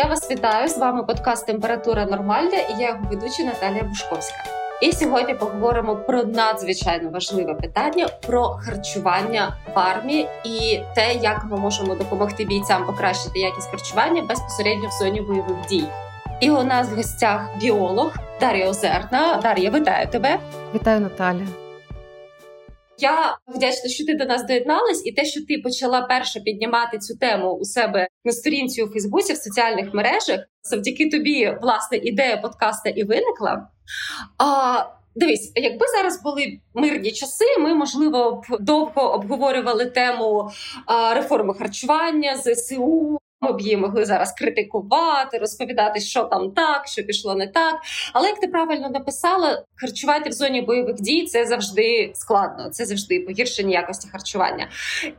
я вас вітаю. З вами подкаст Температура Нормальна і я його ведуча Наталія Бушковська. І сьогодні поговоримо про надзвичайно важливе питання про харчування в армії і те, як ми можемо допомогти бійцям покращити якість харчування безпосередньо в зоні бойових дій. І у нас в гостях біолог Дар'я Озерна. Дар'я, вітаю тебе. Вітаю Наталя. Я вдячна, що ти до нас доєдналась, і те, що ти почала перше піднімати цю тему у себе на сторінці у Фейсбуці в соціальних мережах, завдяки тобі, власне, ідея подкаста і виникла. А, Дивись, якби зараз були мирні часи, ми можливо б довго обговорювали тему реформи харчування, зсу, б її могли зараз критикувати, розповідати, що там так, що пішло не так. Але як ти правильно написала, харчувати в зоні бойових дій це завжди складно, це завжди погіршення якості харчування.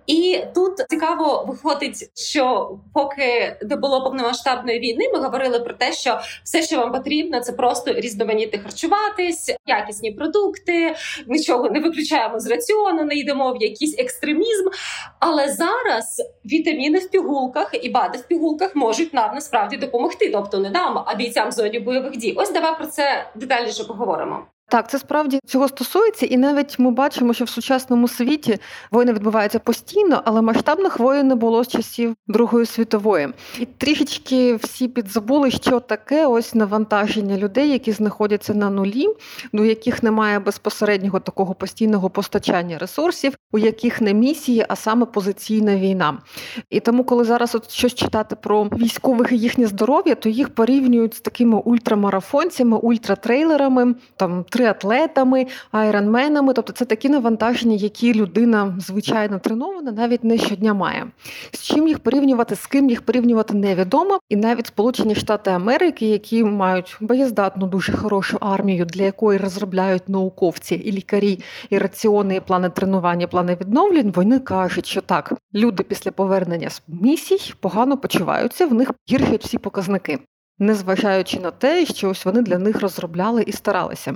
І тут цікаво виходить, що поки не було повномасштабної війни, ми говорили про те, що все, що вам потрібно, це просто різноманітно харчуватись, якісні продукти, нічого не виключаємо з раціону, не йдемо в якийсь екстремізм. Але зараз вітаміни в пігулках і бад в пігулках можуть нам насправді допомогти, тобто не нам, а бійцям зоні бойових дій. Ось давай про це детальніше поговоримо. Так, це справді цього стосується, і навіть ми бачимо, що в сучасному світі воїни відбуваються постійно, але масштабних воїн не було з часів Другої світової. І трішечки всі підзабули, що таке ось навантаження людей, які знаходяться на нулі, до яких немає безпосереднього такого постійного постачання ресурсів, у яких не місії, а саме позиційна війна. І тому, коли зараз от щось читати про військових і їхнє здоров'я, то їх порівнюють з такими ультрамарафонцями, ультратрейлерами, там триатлетами, айронменами. Тобто це такі навантаження, які людина звичайно тренована, навіть не щодня має. З чим їх порівнювати, з ким їх порівнювати невідомо, і навіть Сполучені Штати Америки, які мають боєздатну дуже хорошу армію, для якої розробляють науковці і лікарі, і раціони, і плани тренування, плани відновлень, вони кажуть, що так, люди після повернення з місій погано почуваються, в них гіршать всі показники. Незважаючи на те, що ось вони для них розробляли і старалися.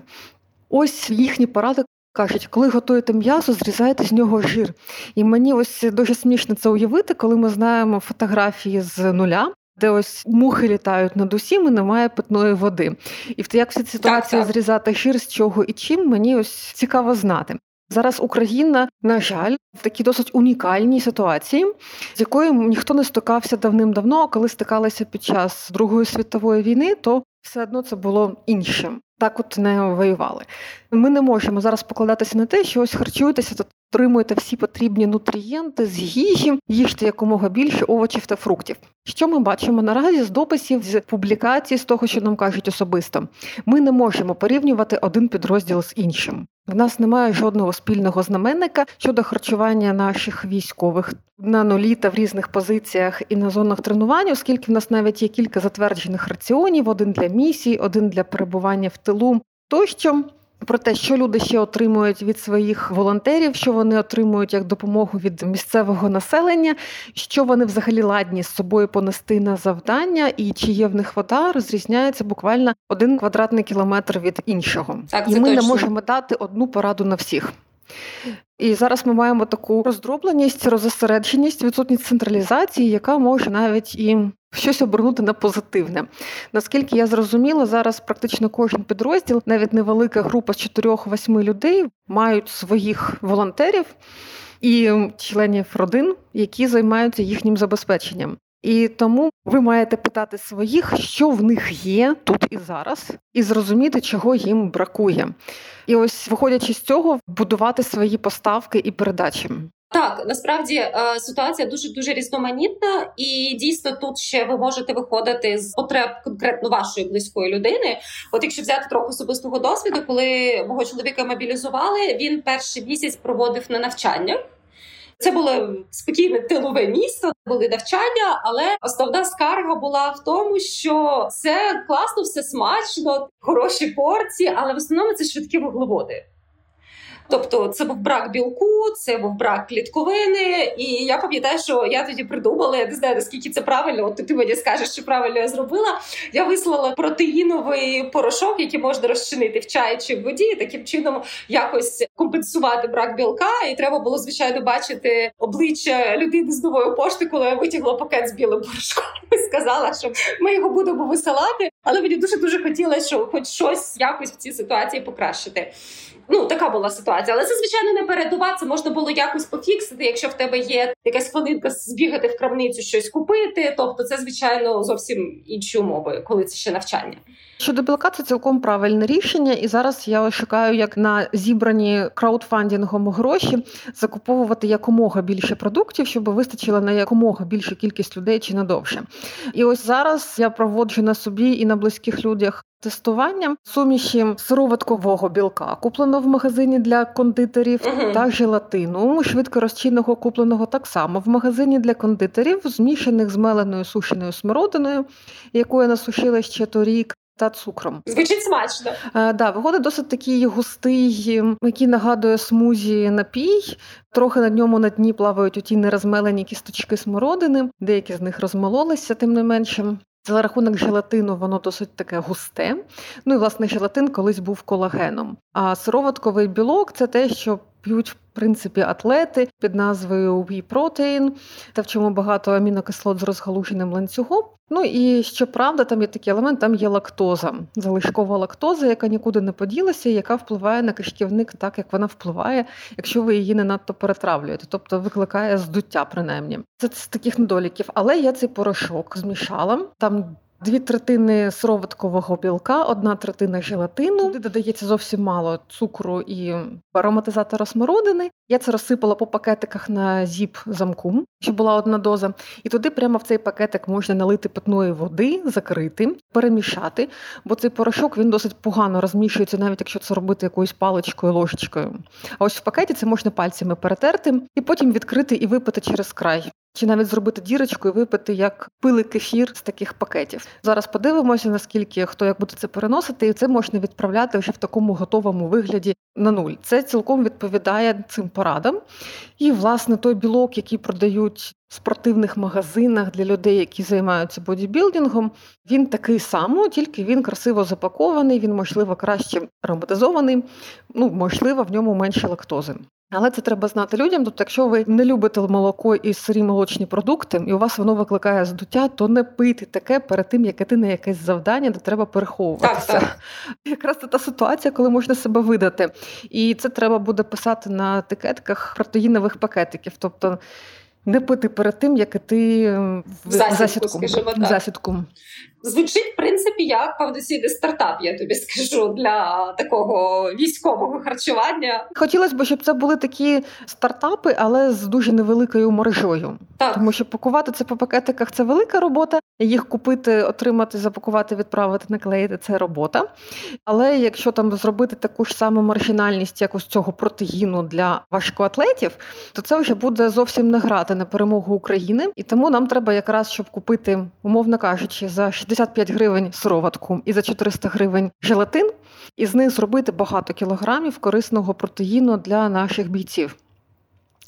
Ось їхні поради кажуть, коли готуєте м'ясо, зрізайте з нього жир. І мені ось дуже смішно це уявити, коли ми знаємо фотографії з нуля. Де ось мухи літають над усім і немає питної води. І в як всі ситуації так, так. зрізати жир з чого і чим, мені ось цікаво знати. Зараз Україна, на жаль, в такій досить унікальній ситуації, з якою ніхто не стикався давним-давно, а коли стикалися під час Другої світової війни, то все одно це було іншим. Так, от не воювали. Ми не можемо зараз покладатися на те, що ось харчуєтеся, то отримуєте всі потрібні нутрієнти з їжі, їжте якомога більше овочів та фруктів. Що ми бачимо наразі з дописів, з публікацій, з того, що нам кажуть особисто, ми не можемо порівнювати один підрозділ з іншим. В нас немає жодного спільного знаменника щодо харчування наших військових на нулі та в різних позиціях і на зонах тренувань, оскільки в нас навіть є кілька затверджених раціонів: один для місій, один для перебування в тилу тощо про те, що люди ще отримують від своїх волонтерів, що вони отримують як допомогу від місцевого населення, що вони взагалі ладні з собою понести на завдання, і чи є в них вода, розрізняється буквально один квадратний кілометр від іншого. Так, і ми точно. не можемо дати одну пораду на всіх. І зараз ми маємо таку роздробленість, розосередженість, відсутність централізації, яка може навіть і щось обернути на позитивне. Наскільки я зрозуміла, зараз практично кожен підрозділ, навіть невелика група з 4-8 людей, мають своїх волонтерів і членів родин, які займаються їхнім забезпеченням. І тому ви маєте питати своїх, що в них є тут і зараз, і зрозуміти, чого їм бракує. І ось, виходячи з цього, будувати свої поставки і передачі. Так, насправді е, ситуація дуже дуже різноманітна, і дійсно тут ще ви можете виходити з потреб конкретно вашої близької людини. От якщо взяти трохи особистого досвіду, коли мого чоловіка мобілізували, він перший місяць проводив на навчаннях. Це було спокійне тилове місто, були навчання, але основна скарга була в тому, що це класно, все смачно, хороші порції, але в основному це швидкі вуглеводи. Тобто, це був брак білку, це був брак клітковини. І я пам'ятаю, що я тоді придумала, я не знаю наскільки це правильно. От ти мені скажеш, що правильно я зробила. Я вислала протеїновий порошок, який можна розчинити в чаї чи в воді, і таким чином якось компенсувати брак білка. І треба було звичайно бачити обличчя людини з нової пошти, коли я витягла пакет з білим порошком і сказала, що ми його будемо висилати. Але мені дуже дуже хотілося, що хоч щось якось в цій ситуації покращити. Ну, така була ситуація, але це звичайно не передува. Це можна було якось пофіксити, якщо в тебе є якась хвилинка збігати в крамницю, щось купити. Тобто, це звичайно зовсім інші умови, коли це ще навчання. Щодо білка, це цілком правильне рішення, і зараз я шукаю, як на зібрані краудфандингом гроші закуповувати якомога більше продуктів, щоб вистачило на якомога більшу кількість людей чи надовше. І ось зараз я проводжу на собі і на близьких людях тестування суміші сироваткового білка, купленого в магазині для кондитерів, uh-huh. та желатину швидкорозчинного купленого так само в магазині для кондитерів, змішаних з меленою сушеною смородиною, яку я насушила ще торік. Та цукром звучить смачно. Е, да, виходить досить такий густий, який нагадує смузі напій. Трохи на ньому на дні плавають оті нерозмелені кісточки смородини. Деякі з них розмололися, тим не менше. За рахунок желатину воно досить таке густе. Ну і власне желатин колись був колагеном. А сироватковий білок це те, що п'ють принципі атлети під назвою Whey Protein, та в чому багато амінокислот з розгалуженим ланцюгом. Ну і щоправда, там є такий елемент, там є лактоза, залишкова лактоза, яка нікуди не поділася, яка впливає на кишківник так, як вона впливає, якщо ви її не надто перетравлюєте, тобто викликає здуття, принаймні. Це з таких недоліків. Але я цей порошок змішала. Там Дві третини сироваткового білка, одна третина желатину. Туди додається зовсім мало цукру і ароматизатора смородини. Я це розсипала по пакетиках на зіп замку, щоб була одна доза. І туди прямо в цей пакетик можна налити питної води, закрити, перемішати, бо цей порошок він досить погано розмішується, навіть якщо це робити якоюсь паличкою, ложечкою. А ось в пакеті це можна пальцями перетерти і потім відкрити і випити через край. Чи навіть зробити дірочку і випити як пили кефір з таких пакетів. Зараз подивимося, наскільки хто як буде це переносити, і це можна відправляти вже в такому готовому вигляді на нуль. Це цілком відповідає цим порадам. І, власне, той білок, який продають спортивних магазинах для людей, які займаються бодібілдингом, він такий самий, тільки він красиво запакований, він, можливо, краще ароматизований, ну, можливо, в ньому менше лактози. Але це треба знати людям. Тобто, якщо ви не любите молоко і сирі молочні продукти, і у вас воно викликає здуття, то не пийте таке перед тим, як іти на якесь завдання, де треба переховуватися. Так, так. Якраз це та ситуація, коли можна себе видати. І це треба буде писати на етикетках протеїнових пакетиків. Тобто не пити перед тим, як іти в засідку. засідку. Звучить в принципі як повноцінний стартап. Я тобі скажу для такого військового харчування. Хотілося б, щоб це були такі стартапи, але з дуже невеликою маржою. Так. Тому що пакувати це по пакетиках це велика робота. Їх купити, отримати, запакувати, відправити, наклеїти це робота. Але якщо там зробити таку ж саму маржинальність якось цього протеїну для важкоатлетів, то це вже буде зовсім не грати на перемогу України. І тому нам треба якраз щоб купити, умовно кажучи, за 60 65 гривень сироватку і за 400 гривень желатин, і з них зробити багато кілограмів корисного протеїну для наших бійців.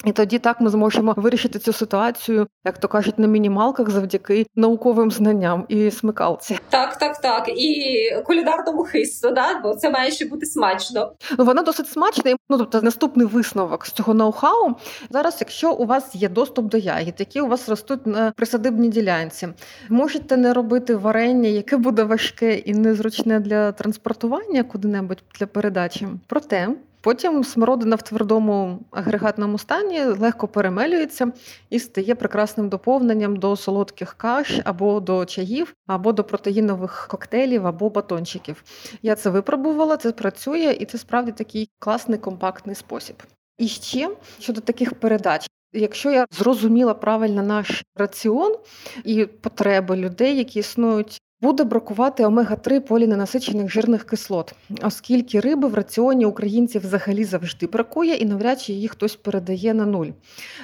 І тоді так ми зможемо вирішити цю ситуацію, як то кажуть, на мінімалках завдяки науковим знанням і смикалці. Так, так, так, і кулінарному хисту, да? бо це має ще бути смачно. Ну воно досить смачне. Ну тобто, наступний висновок з цього ноу-хау. Зараз, якщо у вас є доступ до ягід, які у вас ростуть на присадибній ділянці, можете не робити варення, яке буде важке і незручне для транспортування куди-небудь для передачі. Проте Потім смородина в твердому агрегатному стані легко перемелюється і стає прекрасним доповненням до солодких каш або до чаїв, або до протеїнових коктейлів або батончиків. Я це випробувала, це працює, і це справді такий класний компактний спосіб. І ще щодо таких передач. Якщо я зрозуміла правильно наш раціон і потреби людей, які існують буде бракувати омега-3 поліненасичених жирних кислот, оскільки риби в раціоні українців взагалі завжди бракує і навряд чи її хтось передає на нуль.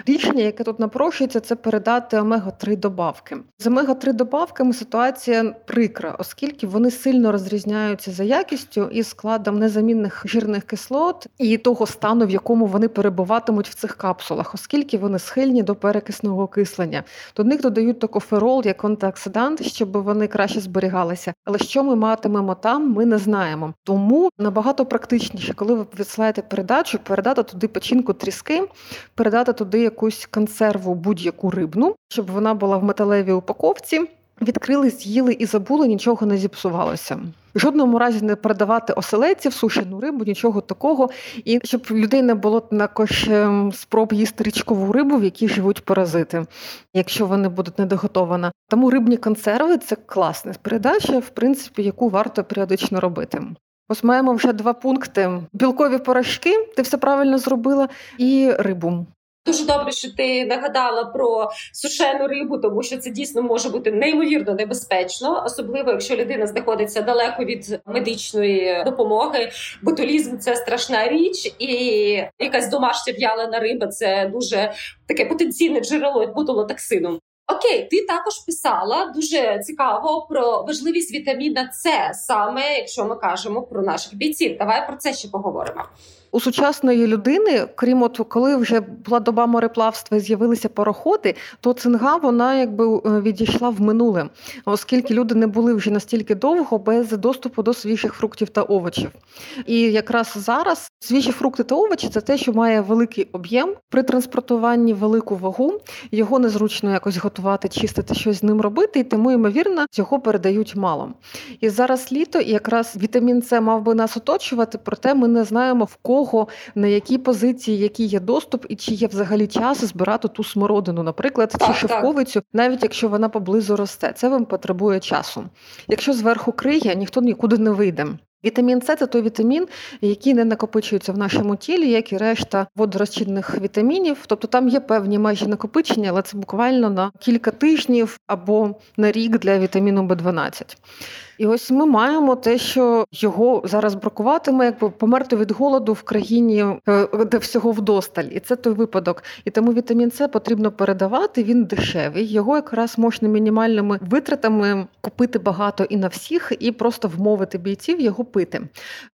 Рішення, яке тут напрошується, це передати омега-3 добавки. З омега-3 добавками ситуація прикра, оскільки вони сильно розрізняються за якістю і складом незамінних жирних кислот і того стану, в якому вони перебуватимуть в цих капсулах, оскільки вони схильні до перекисного окислення. До них додають токоферол як антиоксидант, щоб вони краще зберігалися. Але що ми матимемо там, ми не знаємо. Тому набагато практичніше, коли ви відсилаєте передачу, передати туди печінку тріски, передати туди якусь консерву, будь-яку рибну, щоб вона була в металевій упаковці. Відкрили, з'їли і забули, нічого не зіпсувалося. В жодному разі не передавати оселедців, сушену рибу, нічого такого. І щоб людей не було також ем, спроб їсти річкову рибу, в якій живуть паразити, якщо вони будуть недоготована. Тому рибні консерви це класна передача, в принципі, яку варто періодично робити. Ось маємо вже два пункти: білкові порошки, ти все правильно зробила, і рибу. Дуже добре, що ти нагадала про сушену рибу, тому що це дійсно може бути неймовірно небезпечно, особливо якщо людина знаходиться далеко від медичної допомоги. Ботулізм це страшна річ, і якась домашня в'ялена риба це дуже таке потенційне джерело ботулотоксину. Окей, ти також писала дуже цікаво про важливість вітаміна С, саме якщо ми кажемо про наших бійців. Давай про це ще поговоримо у сучасної людини, крім от коли вже була доба мореплавства і з'явилися пароходи, то цинга вона якби е, відійшла в минуле, оскільки люди не були вже настільки довго без доступу до свіжих фруктів та овочів. І якраз зараз свіжі фрукти та овочі це те, що має великий об'єм при транспортуванні велику вагу. Його незручно якось готувати, чистити щось з ним робити, і тому ймовірно цього передають мало. І зараз літо, і якраз вітамін С мав би нас оточувати, проте ми не знаємо в кого кого, на якій позиції, який є доступ, і чи є взагалі час збирати ту смородину, наприклад, чи шовковицю, навіть якщо вона поблизу росте, це вам потребує часу. Якщо зверху криє, ніхто нікуди не вийде. Вітамін С це той вітамін, який не накопичується в нашому тілі, як і решта водорозчинних вітамінів. Тобто там є певні межі накопичення, але це буквально на кілька тижнів або на рік для вітаміну В12. І ось ми маємо те, що його зараз бракуватиме, якби померти від голоду в країні, е, де всього вдосталь, і це той випадок. І тому вітамін С потрібно передавати. Він дешевий. Його якраз можна мінімальними витратами купити багато і на всіх, і просто вмовити бійців його пити.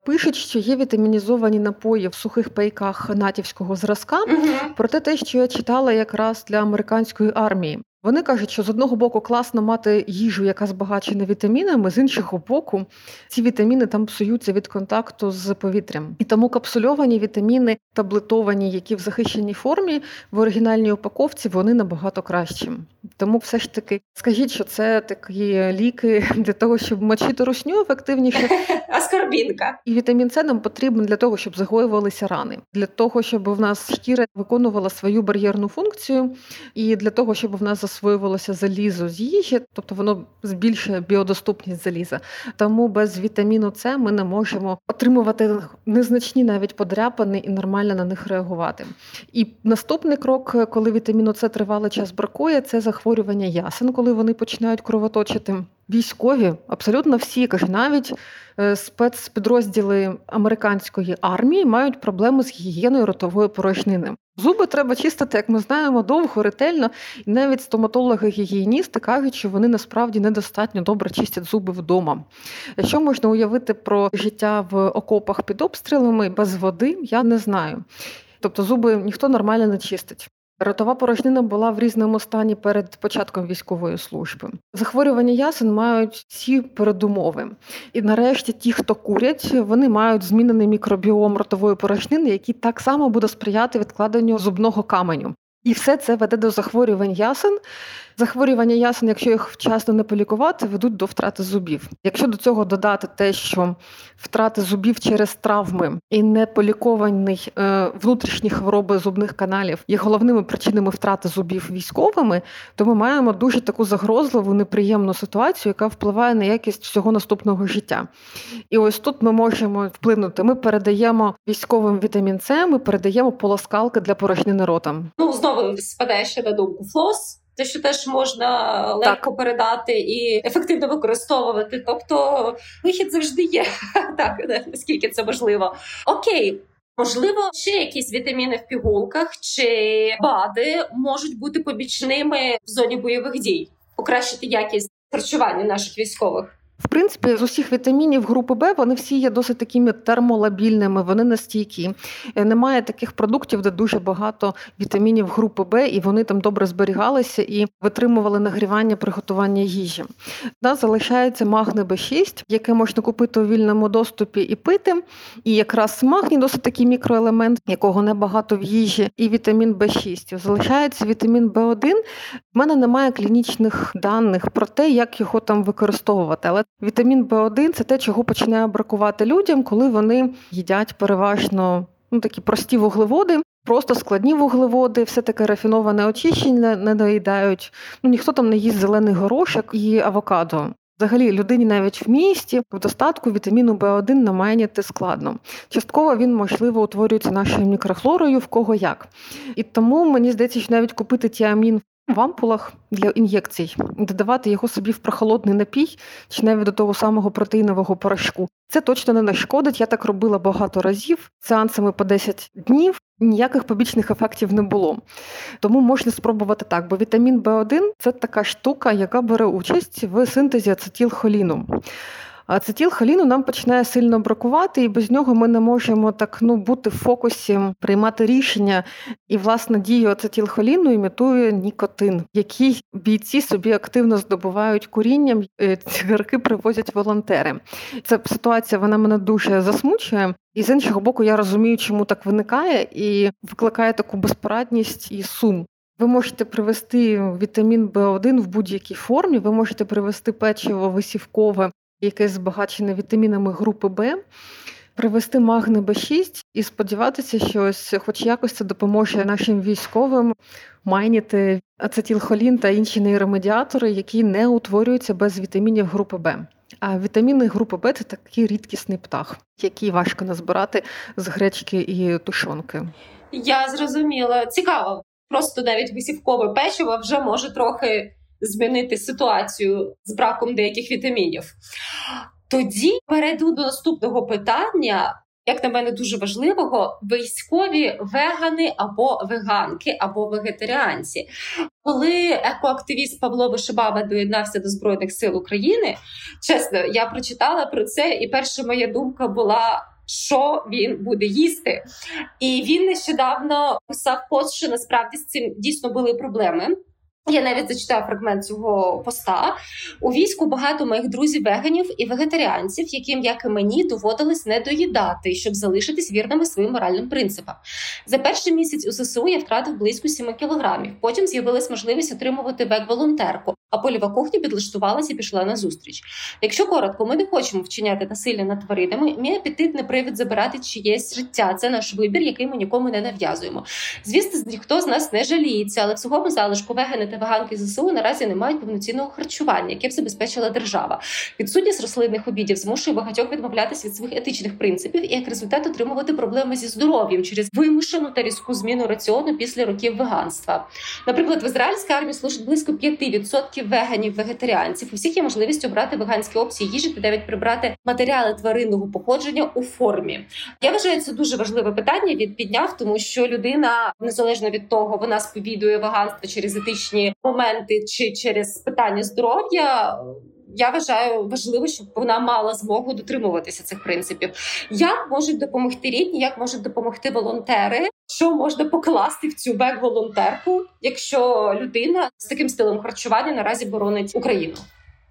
Пишуть, що є вітамінізовані напої в сухих пайках натівського зразка. Угу. Проте те, що я читала якраз для американської армії. Вони кажуть, що з одного боку класно мати їжу, яка збагачена вітамінами, з іншого боку, ці вітаміни там псуються від контакту з повітрям. І тому капсульовані вітаміни, таблетовані, які в захищеній формі в оригінальній упаковці, вони набагато кращі. Тому все ж таки скажіть, що це такі ліки для того, щоб мочити русню ефективніше. Аскорбінка. І вітамін С нам потрібен для того, щоб загоювалися рани, для того, щоб в нас шкіра виконувала свою бар'єрну функцію, і для того, щоб в нас засвоювалося залізо з їжі, тобто воно збільшує біодоступність заліза. Тому без вітаміну С ми не можемо отримувати незначні навіть подряпини і нормально на них реагувати. І наступний крок, коли вітаміну С тривалий час бракує, це захворювання ясен, коли вони починають кровоточити. Військові абсолютно всі каже, навіть е, спецпідрозділи американської армії мають проблеми з гігієною ротової порожнини. Зуби треба чистити, як ми знаємо, довго, ретельно, і навіть стоматологи-гігієністи кажуть, що вони насправді недостатньо добре чистять зуби вдома. Що можна уявити про життя в окопах під обстрілами без води, я не знаю. Тобто зуби ніхто нормально не чистить. Ротова порожнина була в різному стані перед початком військової служби. Захворювання ясен мають всі передумови. І нарешті ті, хто курять, вони мають змінений мікробіом ротової порожнини, який так само буде сприяти відкладенню зубного каменю. І все це веде до захворювань ясен. Захворювання ясен, якщо їх вчасно не полікувати, ведуть до втрати зубів. Якщо до цього додати те, що втрати зубів через травми і неполіковані е, внутрішні хвороби зубних каналів є головними причинами втрати зубів військовими, то ми маємо дуже таку загрозливу, неприємну ситуацію, яка впливає на якість всього наступного життя. І ось тут ми можемо вплинути. Ми передаємо військовим вітамін С, ми передаємо полоскалки для порожнини рота. Ну знову спадає ще на думку флос те, що теж можна легко так. передати і ефективно використовувати. Тобто вихід завжди є. Так, наскільки це можливо. Окей. Можливо, ще якісь вітаміни в пігулках чи БАДи можуть бути побічними в зоні бойових дій, покращити якість харчування наших військових. В принципі, з усіх вітамінів групи Б вони всі є досить такими термолабільними, вони настійкі. Е, немає таких продуктів, де дуже багато вітамінів групи Б, і вони там добре зберігалися і витримували нагрівання приготування їжі. Да, залишається Магне Б6, яке можна купити у вільному доступі і пити. І якраз магній досить такий мікроелемент, якого небагато в їжі, і вітамін Б6. Залишається вітамін Б1. В мене немає клінічних даних про те, як його там використовувати. Але Вітамін В1 це те, чого починає бракувати людям, коли вони їдять переважно ну, такі прості вуглеводи, просто складні вуглеводи, все таке рафіноване очищення не доїдають. Ну ніхто там не їсть зелений горошок і авокадо. Взагалі, людині навіть в місті в достатку вітаміну В1 намайняти складно. Частково він, можливо, утворюється нашою мікрофлорою, в кого як. І тому мені здається, що навіть купити тіамін в ампулах для ін'єкцій, додавати його собі в прохолодний напій чи навіть до того самого протеїнового порошку. Це точно не нашкодить. Я так робила багато разів, сеансами по 10 днів. Ніяких побічних ефектів не було. Тому можна спробувати так, бо вітамін В1 це така штука, яка бере участь в синтезі ацетилхоліну. Ацетилхоліну нам починає сильно бракувати, і без нього ми не можемо так ну бути в фокусі, приймати рішення. І власне дію ацетилхоліну імітує нікотин, який бійці собі активно здобувають курінням. Е, цигарки привозять волонтери. Ця ситуація вона мене дуже засмучує. І з іншого боку, я розумію, чому так виникає, і викликає таку безпорадність і сум. Ви можете привести вітамін В1 в будь-якій формі, ви можете привести печиво висівкове яке збагачене вітамінами групи Б, привести магни Б6 і сподіватися, що ось хоч якось це допоможе нашим військовим майніти ацетилхолін та інші нейромедіатори, які не утворюються без вітамінів групи Б. А вітаміни групи Б це такий рідкісний птах, який важко назбирати з гречки і тушонки. Я зрозуміла. Цікаво. Просто навіть висівкове печиво вже може трохи змінити ситуацію з браком деяких вітамінів. Тоді перейду до наступного питання. Як на мене дуже важливого, військові вегани або веганки, або вегетаріанці. Коли екоактивіст Павло Вишибаба доєднався до Збройних сил України, чесно, я прочитала про це, і перша моя думка була. Що він буде їсти, і він нещодавно писав пост, що насправді з цим дійсно були проблеми. Я навіть зачитаю фрагмент цього поста. У війську багато моїх друзів веганів і вегетаріанців, яким, як і мені, доводилось не доїдати, щоб залишитись вірними своїм моральним принципам. За перший місяць у ССУ я втратив близько 7 кілограмів. Потім з'явилась можливість отримувати век-волонтерку, а польова кухня підлаштувалася і пішла на зустріч. Якщо коротко, ми не хочемо вчиняти насилля над тваринами. Мій апетит не привід забирати чиєсь життя. Це наш вибір, який ми нікому не нав'язуємо. Звісно, ніхто з нас не жаліється, але в сухому залишку вегани та веганки ЗСУ наразі не мають повноцінного харчування, яке б забезпечила держава. Відсутність рослинних обідів змушує багатьох відмовлятися від своїх етичних принципів і як результат отримувати проблеми зі здоров'ям через вимушену та різку зміну раціону після років веганства. Наприклад, в ізраїльській армії служить близько 5% веганів вегетаріанців. У всіх є можливість обрати веганські опції їжі та навіть прибрати матеріали тваринного походження у формі. Я вважаю це дуже важливе питання від підняв, тому що людина незалежно від того, вона сповідує веганство через етичні моменти чи через питання здоров'я. Я вважаю важливо, щоб вона мала змогу дотримуватися цих принципів. Як можуть допомогти рідні, як можуть допомогти волонтери? Що можна покласти в цю бек-волонтерку, якщо людина з таким стилем харчування наразі боронить Україну?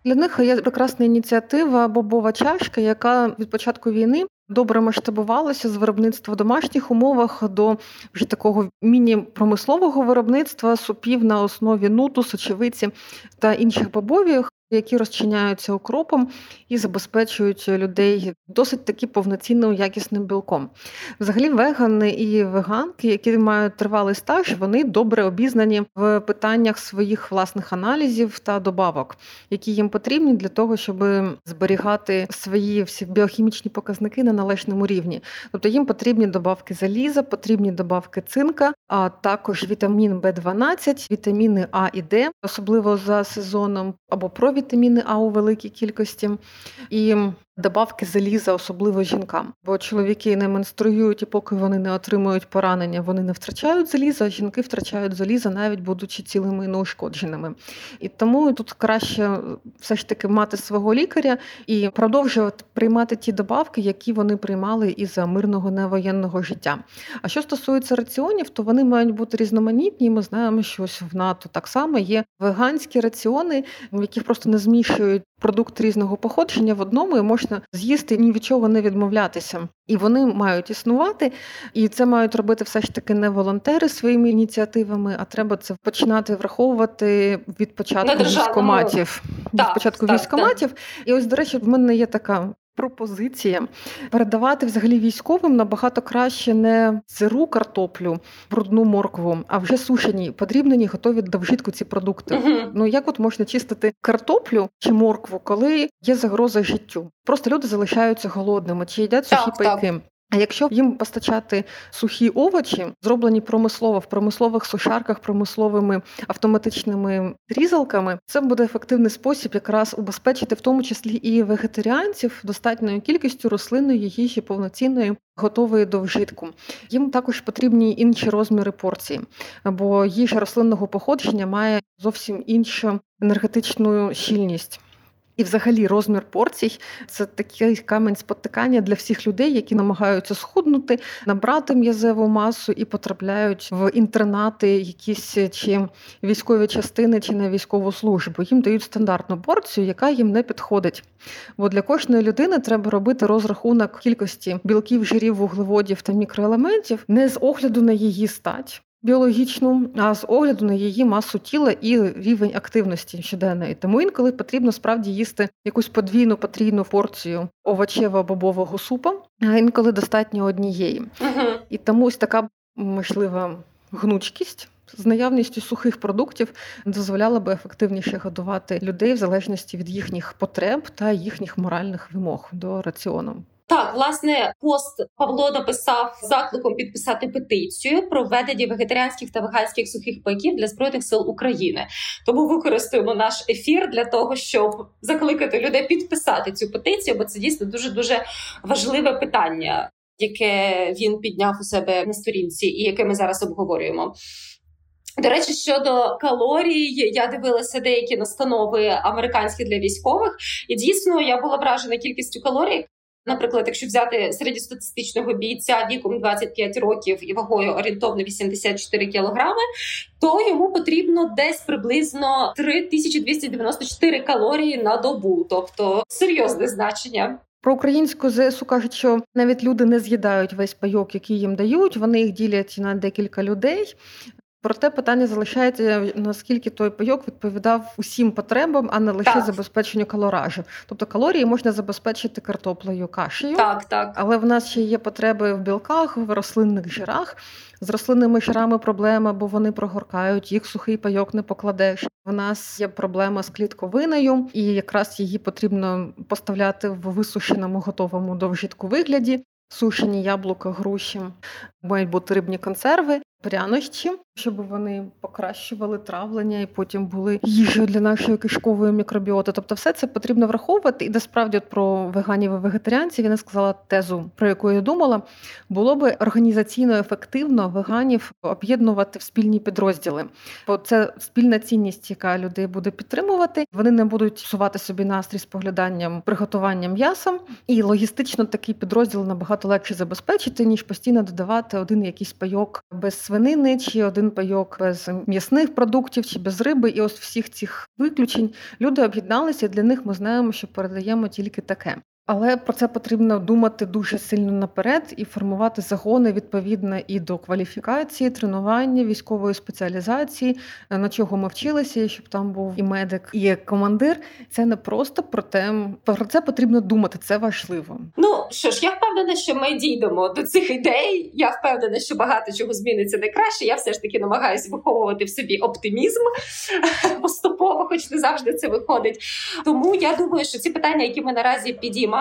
Для них є прекрасна ініціатива Бобова чашка, яка від початку війни добре масштабувалося з виробництва в домашніх умовах до вже такого міні-промислового виробництва супів на основі нуту, сочевиці та інших бобових. Які розчиняються укропом і забезпечують людей досить таки повноцінним якісним білком. Взагалі, вегани і веганки, які мають тривалий стаж, вони добре обізнані в питаннях своїх власних аналізів та добавок, які їм потрібні для того, щоб зберігати свої всі біохімічні показники на належному рівні. Тобто їм потрібні добавки заліза, потрібні добавки цинка, а також вітамін В12, вітаміни А і Д, особливо за сезоном, або провітаміни А у великій кількості. І добавки заліза, особливо жінкам. Бо чоловіки не менструюють, і поки вони не отримують поранення, вони не втрачають заліза, а жінки втрачають заліза, навіть будучи цілими і неушкодженими. І тому тут краще все ж таки мати свого лікаря і продовжувати приймати ті добавки, які вони приймали і за мирного невоєнного життя. А що стосується раціонів, то вони мають бути різноманітні. Ми знаємо, що ось в НАТО так само є веганські раціони, в яких просто не змішують продукт різного походження в одному і можна з'їсти ні від чого не відмовлятися. І вони мають існувати, і це мають робити все ж таки не волонтери своїми ініціативами, а треба це починати враховувати від початку військоматів. Від початку військоматів. І ось, до речі, в мене є така пропозиція передавати взагалі військовим набагато краще не сиру картоплю, брудну моркву, а вже сушені, подрібнені, готові до вжитку ці продукти. Ну як от можна чистити картоплю чи моркву, коли є загроза життю? Просто люди залишаються голодними чи їдять сухі пайки. А якщо їм постачати сухі овочі, зроблені промислово в промислових сушарках, промисловими автоматичними різалками, це буде ефективний спосіб якраз убезпечити в тому числі і вегетаріанців достатньою кількістю рослинної їжі повноцінної. Готової до вжитку. Їм також потрібні інші розміри порції, бо їжа рослинного походження має зовсім іншу енергетичну щільність. І, взагалі, розмір порцій це такий камінь спотикання для всіх людей, які намагаються схуднути, набрати м'язеву масу і потрапляють в інтернати, якісь чи військові частини, чи на військову службу. Їм дають стандартну порцію, яка їм не підходить. Бо для кожної людини треба робити розрахунок кількості білків, жирів, вуглеводів та мікроелементів не з огляду на її стать біологічну, а з огляду на її масу тіла і рівень активності щоденної. Тому інколи потрібно справді їсти якусь подвійну потрійну порцію овочево-бобового супа, а інколи достатньо однієї. І тому ось така можлива гнучкість. З наявністю сухих продуктів дозволяла би ефективніше годувати людей в залежності від їхніх потреб та їхніх моральних вимог до раціону. Так, власне, пост Павло написав закликом підписати петицію про введення вегетаріанських та веганських сухих пайків для збройних сил України. Тому використаємо наш ефір для того, щоб закликати людей підписати цю петицію, бо це дійсно дуже дуже важливе питання, яке він підняв у себе на сторінці, і яке ми зараз обговорюємо. До речі, щодо калорій, я дивилася деякі настанови американські для військових, і дійсно я була вражена кількістю калорій, Наприклад, якщо взяти середньостатистичного бійця віком 25 років і вагою орієнтовно 84 кілограми, то йому потрібно десь приблизно 3294 калорії на добу, тобто серйозне значення. Про українську ЗСУ кажуть, що навіть люди не з'їдають весь пайок, який їм дають. Вони їх ділять на декілька людей. Проте питання залишається, наскільки той пайок відповідав усім потребам, а не лише так. забезпеченню калоражу. Тобто калорії можна забезпечити картоплею кашею, так, так. але в нас ще є потреби в білках, в рослинних жирах. З рослинними жирами проблема, бо вони прогоркають, їх сухий пайок не покладеш. В нас є проблема з клітковиною, і якраз її потрібно поставляти в висушеному готовому до вжитку вигляді. Сушені яблука, груші, мають бути рибні консерви прянощі, щоб вони покращували травлення і потім були їжею для нашої кишкової мікробіоти. Тобто, все це потрібно враховувати. І насправді от про веганів і вегетаріанців я не сказала тезу, про яку я думала, було би організаційно ефективно веганів об'єднувати в спільні підрозділи, бо це спільна цінність, яка людей буде підтримувати. Вони не будуть псувати собі настрій з погляданням приготуванням м'яса, і логістично такий підрозділ набагато легше забезпечити ніж постійно додавати один якийсь пайок без свинини, чи один пайок без м'ясних продуктів, чи без риби. І ось всіх цих виключень люди об'єдналися. Для них ми знаємо, що передаємо тільки таке. Але про це потрібно думати дуже сильно наперед і формувати загони відповідно і до кваліфікації, тренування, військової спеціалізації, на чого ми вчилися, щоб там був і медик, і командир. Це не просто про те, про це потрібно думати. Це важливо. Ну що ж, я впевнена, що ми дійдемо до цих ідей. Я впевнена, що багато чого зміниться не краще. Я все ж таки намагаюся виховувати в собі оптимізм поступово, хоч не завжди це виходить. Тому я думаю, що ці питання, які ми наразі підіймаємо,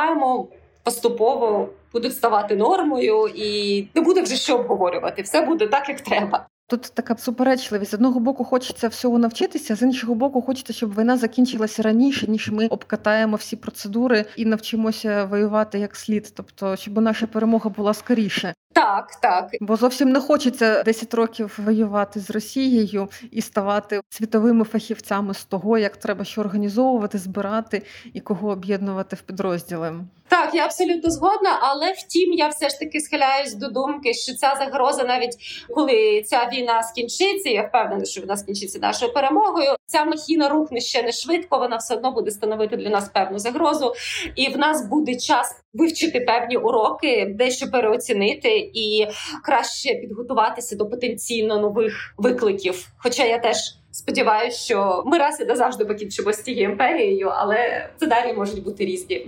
поступово будуть ставати нормою, і не буде вже що обговорювати. Все буде так, як треба. Тут така суперечливість. З одного боку, хочеться всього навчитися, з іншого боку, хочеться, щоб війна закінчилася раніше, ніж ми обкатаємо всі процедури і навчимося воювати як слід. Тобто, щоб наша перемога була скоріше. Так, так. Бо зовсім не хочеться 10 років воювати з Росією і ставати світовими фахівцями з того, як треба що організовувати, збирати і кого об'єднувати в підрозділи. Так, я абсолютно згодна, але втім, я все ж таки схиляюсь до думки, що ця загроза, навіть коли ця війна скінчиться, я впевнена, що вона скінчиться нашою перемогою. Ця махіна рухне ще не швидко. Вона все одно буде становити для нас певну загрозу, і в нас буде час вивчити певні уроки, дещо переоцінити і краще підготуватися до потенційно нових викликів. Хоча я теж. Сподіваюся, що ми раз і назавжди покінчимо з тією імперією, але сценарії можуть бути різні.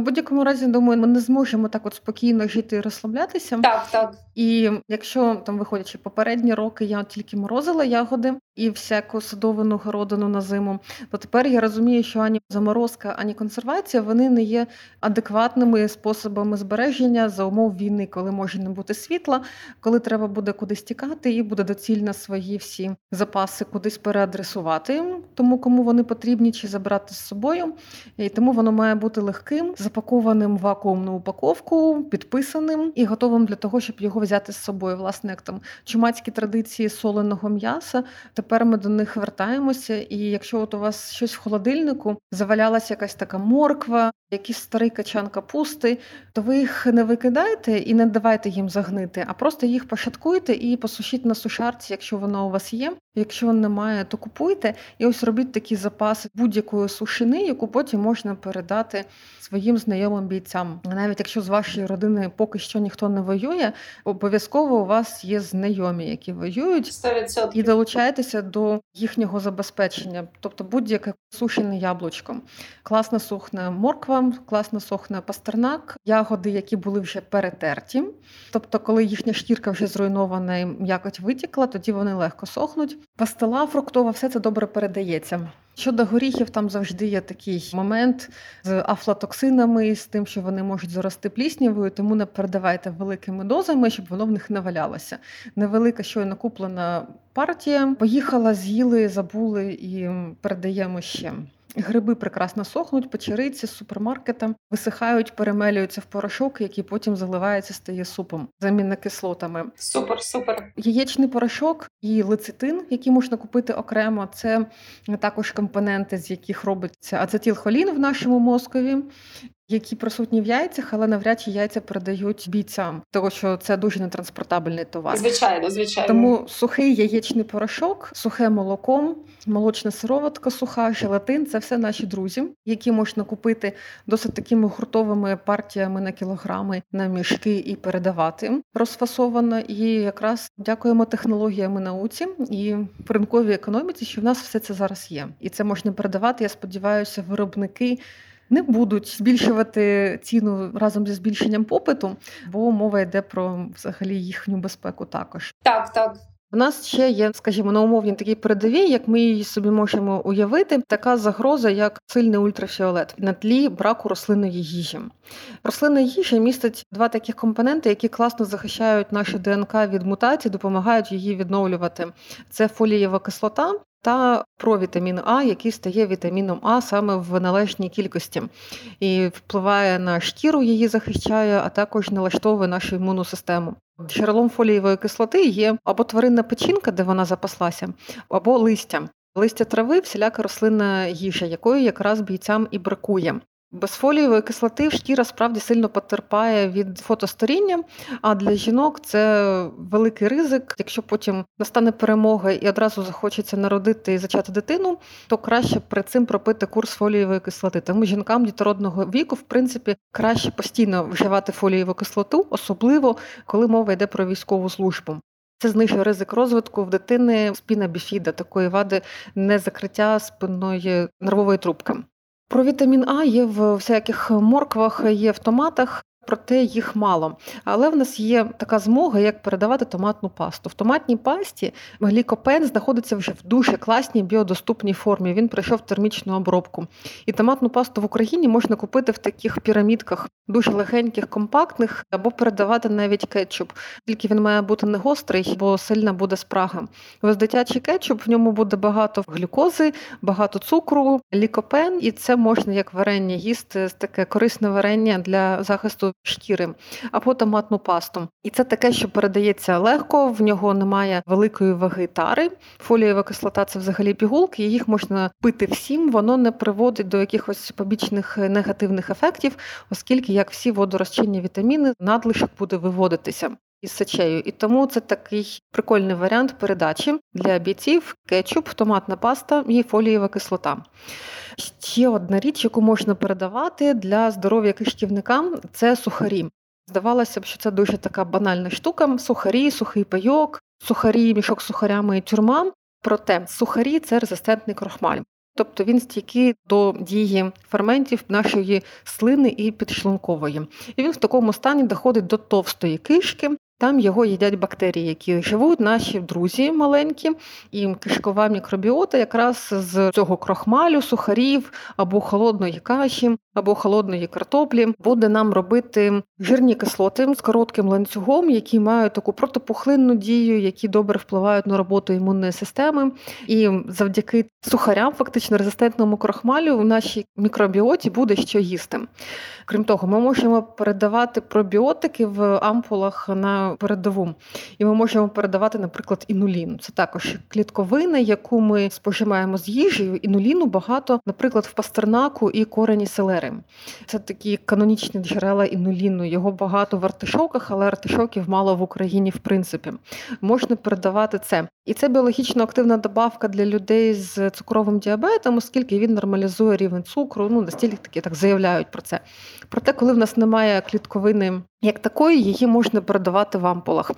Будь-якому разі, думаю, ми не зможемо так от спокійно жити і розслаблятися. Так, так. І якщо там, виходячи попередні роки, я тільки морозила ягоди і всяку садовину городину на зиму, то тепер я розумію, що ані заморозка, ані консервація вони не є адекватними способами збереження за умов війни, коли може не бути світла, коли треба буде кудись тікати, і буде доцільно свої всі запаси кудись переадресувати, тому кому вони потрібні, чи забрати з собою. І тому воно має бути легким запакованим в вакуумну упаковку, підписаним і готовим для того, щоб його взяти з собою. Власне, як там чумацькі традиції соленого м'яса. Тепер ми до них вертаємося. І якщо от у вас щось в холодильнику завалялася якась така морква, якийсь старий качан капусти, то ви їх не викидайте і не давайте їм загнити, а просто їх пошаткуйте і посушіть на сушарці, якщо воно у вас є. Якщо немає, то купуйте і ось робіть такі запаси будь-якої сушини, яку потім можна передати своїм знайомим бійцям. Навіть якщо з вашої родини поки що ніхто не воює, обов'язково у вас є знайомі, які воюють 100%. і долучайтеся до їхнього забезпечення, тобто будь-яке сушене яблучко. Класно сухне морква, класно сухне пастернак, ягоди, які були вже перетерті. Тобто, коли їхня шкірка вже зруйнована і м'якоть витікла, тоді вони легко сохнуть. Пастила фруктова, все це добре передається. Щодо горіхів, там завжди є такий момент з афлатоксинами, з тим, що вони можуть зарости пліснявою, тому не передавайте великими дозами, щоб воно в них не валялося. Невелика щойно куплена партія. Поїхала, з'їли, забули і передаємо ще. Гриби прекрасно сохнуть, печериці з супермаркета висихають, перемелюються в порошок, який потім заливається, стає супом замінно кислотами. Супер, супер. Яєчний порошок і лецитин, які можна купити окремо. Це також компоненти, з яких робиться ацетилхолін в нашому мозкові які присутні в яйцях, але навряд чи яйця передають бійцям, тому що це дуже нетранспортабельний товар. Звичайно, звичайно. Тому сухий яєчний порошок, сухе молоко, молочна сироватка, суха, желатин це все наші друзі, які можна купити досить такими гуртовими партіями на кілограми на мішки і передавати розфасовано. І якраз дякуємо технологіями науці і ринковій економіці, що в нас все це зараз є, і це можна передавати. Я сподіваюся, виробники не будуть збільшувати ціну разом зі збільшенням попиту, бо мова йде про взагалі їхню безпеку. Також так, так. У нас ще є, скажімо, на умовні такі передові, як ми її собі можемо уявити, така загроза, як сильний ультрафіолет на тлі браку рослинної їжі. Рослинна їжа містить два таких компоненти, які класно захищають нашу ДНК від мутацій, допомагають її відновлювати. Це фолієва кислота та провітамін А, який стає вітаміном А саме в належній кількості, і впливає на шкіру, її захищає, а також налаштовує нашу імунну систему. Джерелом фолієвої кислоти є або тваринна печінка, де вона запаслася, або листя. Листя трави всіляка рослинна їжа, якої якраз бійцям і бракує. Без фолієвої кислоти шкіра справді сильно потерпає від фотостаріння, а для жінок це великий ризик. Якщо потім настане перемога і одразу захочеться народити і зачати дитину, то краще перед цим пропити курс фолієвої кислоти. Тому жінкам дітородного віку, в принципі, краще постійно вживати фолієву кислоту, особливо коли мова йде про військову службу. Це знижує ризик розвитку в дитини спіна біфіда, такої вади незакриття спинної нервової трубки. Про вітамін А є в всяких морквах, є в томатах проте їх мало. Але в нас є така змога, як передавати томатну пасту. В томатній пасті глікопен знаходиться вже в дуже класній біодоступній формі. Він пройшов термічну обробку. І томатну пасту в Україні можна купити в таких пірамідках, дуже легеньких, компактних, або передавати навіть кетчуп. Тільки він має бути не гострий, бо сильна буде спрага. Ось дитячий кетчуп, в ньому буде багато глюкози, багато цукру, лікопен, і це можна як варення їсти, таке корисне варення для захисту шкіри, або томатну пасту. І це таке, що передається легко, в нього немає великої ваги тари. Фолієва кислота це взагалі пігулки, їх можна пити всім, воно не приводить до якихось побічних негативних ефектів, оскільки, як всі водорозчинні вітаміни, надлишок буде виводитися. Із сечею, і тому це такий прикольний варіант передачі для бійців, кетчуп, томатна паста і фолієва кислота. Ще одна річ, яку можна передавати для здоров'я кишківникам, це сухарі. Здавалося б, що це дуже така банальна штука: сухарі, сухий пайок, сухарі, мішок з сухарями і тюрма. Проте сухарі це резистентний крохмаль. Тобто він стійкий до дії ферментів нашої слини і підшлункової. І він в такому стані доходить до товстої кишки, там його їдять бактерії, які живуть, наші друзі маленькі, і кишкова мікробіота якраз з цього крохмалю, сухарів або холодної каші, або холодної картоплі буде нам робити жирні кислоти з коротким ланцюгом, які мають таку протипухлинну дію, які добре впливають на роботу імунної системи. І завдяки сухарям, фактично резистентному крохмалю, в нашій мікробіоті буде що їсти. Крім того, ми можемо передавати пробіотики в ампулах на передову, і ми можемо передавати, наприклад, інулін. Це також клітковина, яку ми споживаємо з їжею. Інуліну багато, наприклад, в пастернаку і корені селери. Це такі канонічні джерела інуліну. Його багато в артишоках, але артишоків мало в Україні в принципі. Можна передавати це. І це біологічно активна добавка для людей з цукровим діабетом, оскільки він нормалізує рівень цукру. Ну настільки такі так заявляють про це. Проте, коли в нас немає клітковини як такої, її можна передавати в ампулах.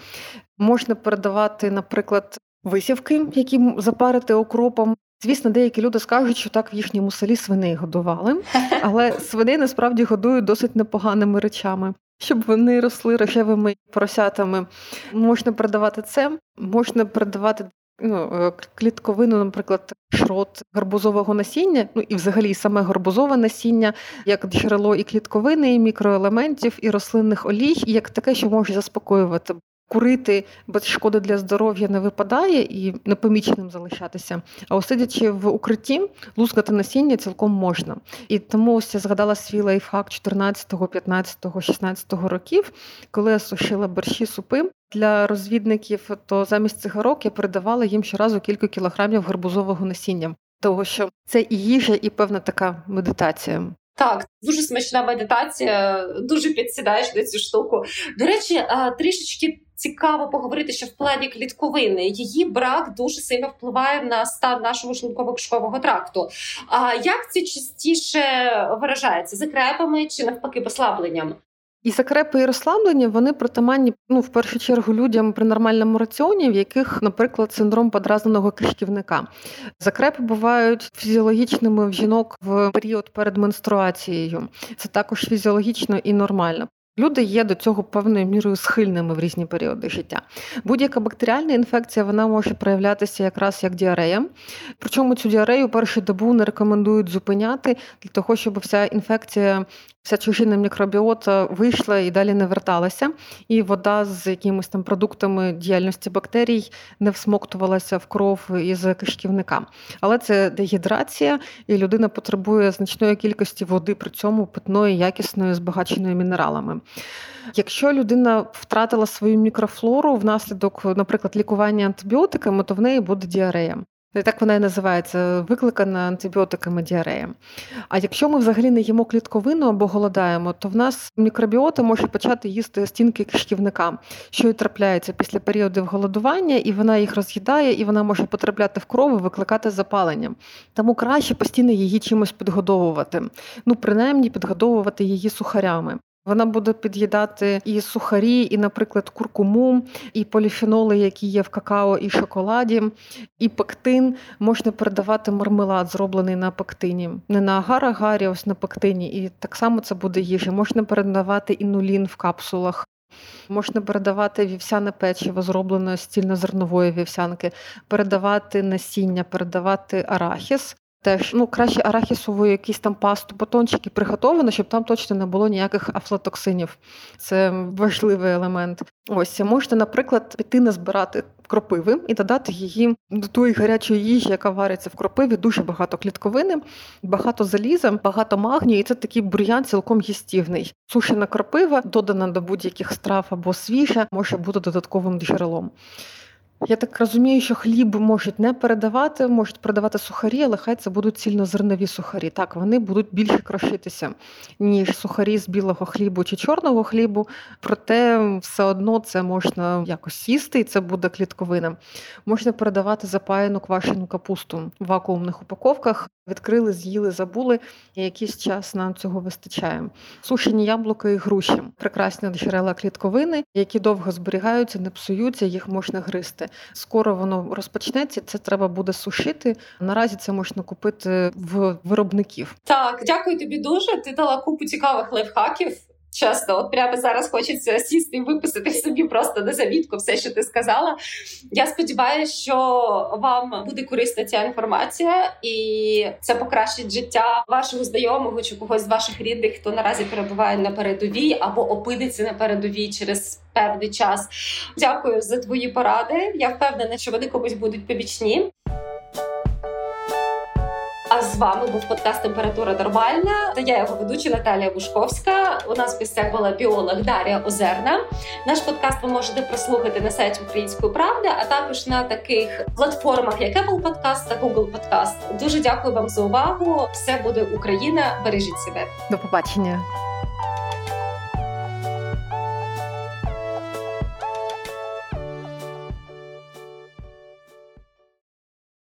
Можна передавати, наприклад, висівки, які запарити окропом. Звісно, деякі люди скажуть, що так в їхньому селі свиней годували, але свиней насправді годують досить непоганими речами. Щоб вони росли рожевими поросятами, можна передавати це, можна передавати ну, е, клітковину, наприклад, шрот гарбузового насіння, ну і взагалі саме гарбузове насіння, як джерело і клітковини, і мікроелементів, і рослинних олій, і як таке, що може заспокоювати. Курити без шкоди для здоров'я не випадає і непоміченим залишатися. А осидячи в укритті, лускати насіння цілком можна. І тому ось я згадала свій лайфхак 14, 15, 16 років, коли я сушила борщі супи для розвідників, то замість цигарок я передавала їм щоразу кілька кілограмів гарбузового насіння, того що це і їжа, і певна така медитація. Так, дуже смачна медитація, дуже підсідаєш на цю штуку. До речі, трішечки цікаво поговорити, що в плані клітковини її брак дуже сильно впливає на стан нашого шлунково-кишкового тракту. А як це частіше виражається закрепами чи навпаки послабленням? І закрепи і розслаблення вони притаманні ну, в першу чергу людям при нормальному раціоні, в яких, наприклад, синдром подразненого кишківника. Закрепи бувають фізіологічними в жінок в період перед менструацією. Це також фізіологічно і нормально. Люди є до цього певною мірою схильними в різні періоди життя. Будь-яка бактеріальна інфекція вона може проявлятися якраз як діарея. Причому цю діарею першу добу не рекомендують зупиняти для того, щоб вся інфекція вся чужина мікробіота вийшла і далі не верталася, і вода з якимись там продуктами діяльності бактерій не всмоктувалася в кров із кишківника. Але це дегідрація, і людина потребує значної кількості води, при цьому питної, якісної, збагаченої мінералами. Якщо людина втратила свою мікрофлору внаслідок, наприклад, лікування антибіотиками, то в неї буде діарея. І так вона і називається викликана антибіотиками діарея. А якщо ми взагалі не їмо клітковину або голодаємо, то в нас мікробіота може почати їсти стінки кишківника, що і трапляється після періодів голодування, і вона їх роз'їдає, і вона може потрапляти в кров і викликати запалення. Тому краще постійно її чимось підгодовувати. Ну, принаймні, підгодовувати її сухарями. Вона буде під'їдати і сухарі, і, наприклад, куркуму, і поліфеноли, які є в какао і шоколаді, і пектин можна передавати мармелад, зроблений на пектині, не на агар-агарі, ось на пектині. І так само це буде їжа. Можна передавати інулін в капсулах. Можна передавати вівсяне печиво, зроблене з цільнозернової вівсянки, передавати насіння, передавати арахіс. Теж ну краще арахісову якісь там пасту, батончики приготовано, щоб там точно не було ніяких афлатоксинів. Це важливий елемент. Ось можете, наприклад, піти назбирати кропиви і додати її до тої гарячої їжі, яка вариться в кропиві. Дуже багато клітковини, багато заліза, багато магнію, і це такий бур'ян цілком їстівний. Сушена кропива, додана до будь-яких страв або свіжа, може бути додатковим джерелом. Я так розумію, що хліб можуть не передавати, можуть передавати сухарі, але хай це будуть цільнозернові сухарі. Так, вони будуть більше крошитися, ніж сухарі з білого хлібу чи чорного хлібу, проте все одно це можна якось їсти, і це буде клітковина. Можна передавати запаяну квашену капусту в вакуумних упаковках. Відкрили, з'їли, забули, і якийсь час нам цього вистачає. Сушені яблука і груші прекрасні джерела клітковини, які довго зберігаються, не псуються, їх можна гризти. Скоро воно розпочнеться. Це треба буде сушити. Наразі це можна купити в виробників. Так, дякую тобі дуже. Ти дала купу цікавих лайфхаків. Чесно, от прямо зараз хочеться сісти і виписати собі просто на завітку все, що ти сказала. Я сподіваюся, що вам буде корисна ця інформація, і це покращить життя вашого знайомого чи когось з ваших рідних, хто наразі перебуває на передовій або опиниться на передовій через певний час. Дякую за твої поради. Я впевнена, що вони комусь будуть побічні. Вами був подкаст Температура нормальна. Та я його ведуча Наталія Бушковська. У нас в була біолог Дар'я Озерна. Наш подкаст ви можете прослухати на сайті Української правди, а також на таких платформах, як Apple Podcast та Google Podcast. Дуже дякую вам за увагу. Все буде Україна. Бережіть себе. До побачення.